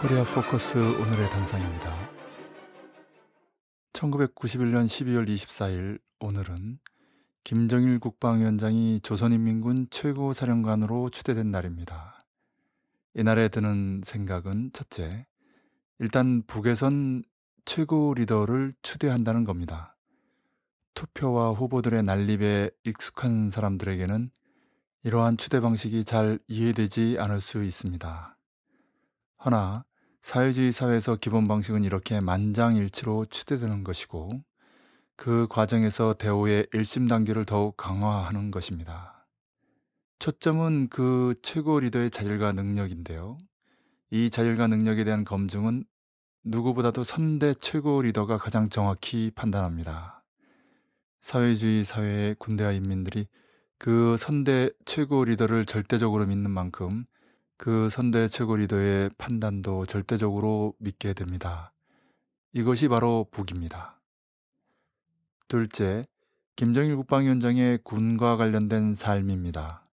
코리아 포커스 오늘의 단상입니다. 1991년 12월 24일 오늘은 김정일 국방위원장이 조선인민군 최고사령관으로 추대된 날입니다. 이날에 드는 생각은 첫째, 일단 북에선 최고 리더를 추대한다는 겁니다. 투표와 후보들의 난립에 익숙한 사람들에게는 이러한 추대 방식이 잘 이해되지 않을 수 있습니다. 허나 사회주의 사회에서 기본 방식은 이렇게 만장일치로 추대되는 것이고 그 과정에서 대우의 일심 단계를 더욱 강화하는 것입니다. 초점은 그 최고 리더의 자질과 능력인데요. 이 자질과 능력에 대한 검증은 누구보다도 선대 최고 리더가 가장 정확히 판단합니다. 사회주의 사회의 군대와 인민들이 그 선대 최고 리더를 절대적으로 믿는 만큼 그 선대 최고 리더의 판단도 절대적으로 믿게 됩니다. 이것이 바로 북입니다. 둘째, 김정일 국방위원장의 군과 관련된 삶입니다.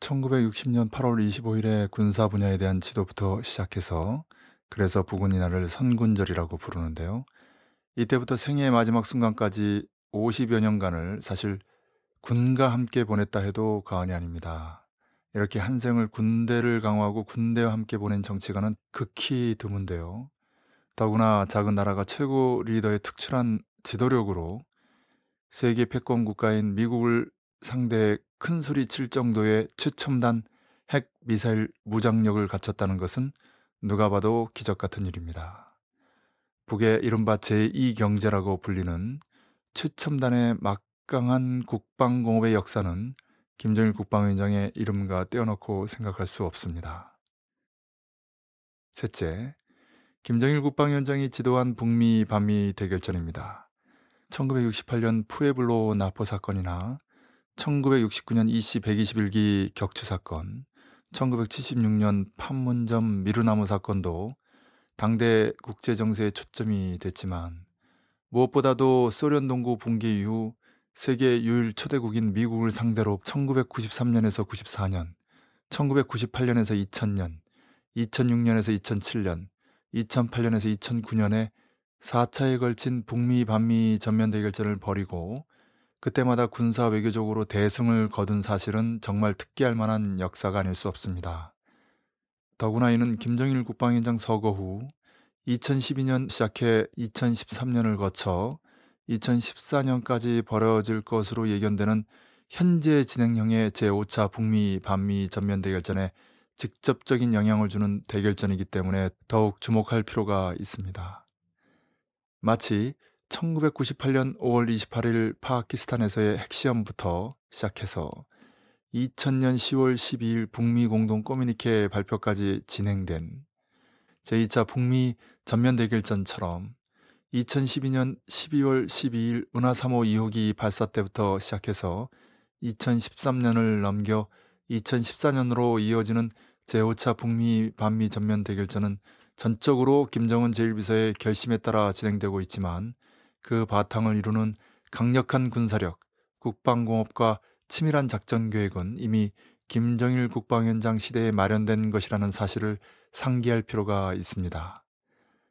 1960년 8월 25일에 군사 분야에 대한 지도부터 시작해서 그래서 북은 이날을 선군절이라고 부르는데요. 이때부터 생애의 마지막 순간까지 50여 년간을 사실 군과 함께 보냈다 해도 과언이 아닙니다. 이렇게 한 생을 군대를 강화하고 군대와 함께 보낸 정치가는 극히 드문데요. 더구나 작은 나라가 최고 리더의 특출한 지도력으로 세계 패권 국가인 미국을 상대해 큰 소리 칠 정도의 최첨단 핵 미사일 무장력을 갖췄다는 것은 누가 봐도 기적 같은 일입니다. 북의 이른바 제2경제라고 불리는 최첨단의 막강한 국방공업의 역사는 김정일 국방위원장의 이름과 떼어놓고 생각할 수 없습니다. 셋째, 김정일 국방위원장이 지도한 북미 반미 대결전입니다. 1968년 푸에블로 나포 사건이나 1969년 이씨 121기 격추 사건, 1976년 판문점 미루나무 사건도 당대 국제 정세의 초점이 됐지만 무엇보다도 소련 동구 붕괴 이후 세계 유일 초대국인 미국을 상대로 1993년에서 94년, 1998년에서 2000년, 2006년에서 2007년, 2008년에서 2009년에 4차에 걸친 북미 반미 전면 대결전을 벌이고 그때마다 군사 외교적으로 대승을 거둔 사실은 정말 특기할 만한 역사가 아닐 수 없습니다. 더구나 이는 김정일 국방위원장 서거 후 2012년 시작해 2013년을 거쳐 2014년까지 벌어질 것으로 예견되는 현재 진행형의 제5차 북미 반미 전면 대결전에 직접적인 영향을 주는 대결전이기 때문에 더욱 주목할 필요가 있습니다. 마치 1998년 5월 28일 파키스탄에서의 핵시험부터 시작해서 2000년 10월 12일 북미 공동 커뮤니케 발표까지 진행된 제2차 북미 전면 대결전처럼 2012년 12월 12일 은하 3호 2호기 발사 때부터 시작해서 2013년을 넘겨 2014년으로 이어지는 제5차 북미 반미 전면 대결전은 전적으로 김정은 제1비서의 결심에 따라 진행되고 있지만 그 바탕을 이루는 강력한 군사력, 국방공업과 치밀한 작전 계획은 이미 김정일 국방위원장 시대에 마련된 것이라는 사실을 상기할 필요가 있습니다.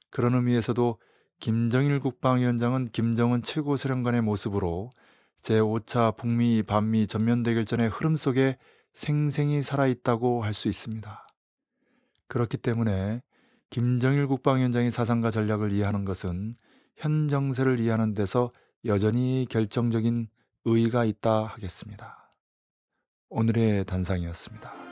그런 의미에서도 김정일 국방위원장은 김정은 최고사령관의 모습으로 제5차 북미 반미 전면 대결전의 흐름 속에 생생히 살아있다고 할 수 있습니다. 그렇기 때문에 김정일 국방위원장의 사상과 전략을 이해하는 것은 현 정세를 이해하는 데서 여전히 결정적인 의의가 있다 하겠습니다. 오늘의 단상이었습니다.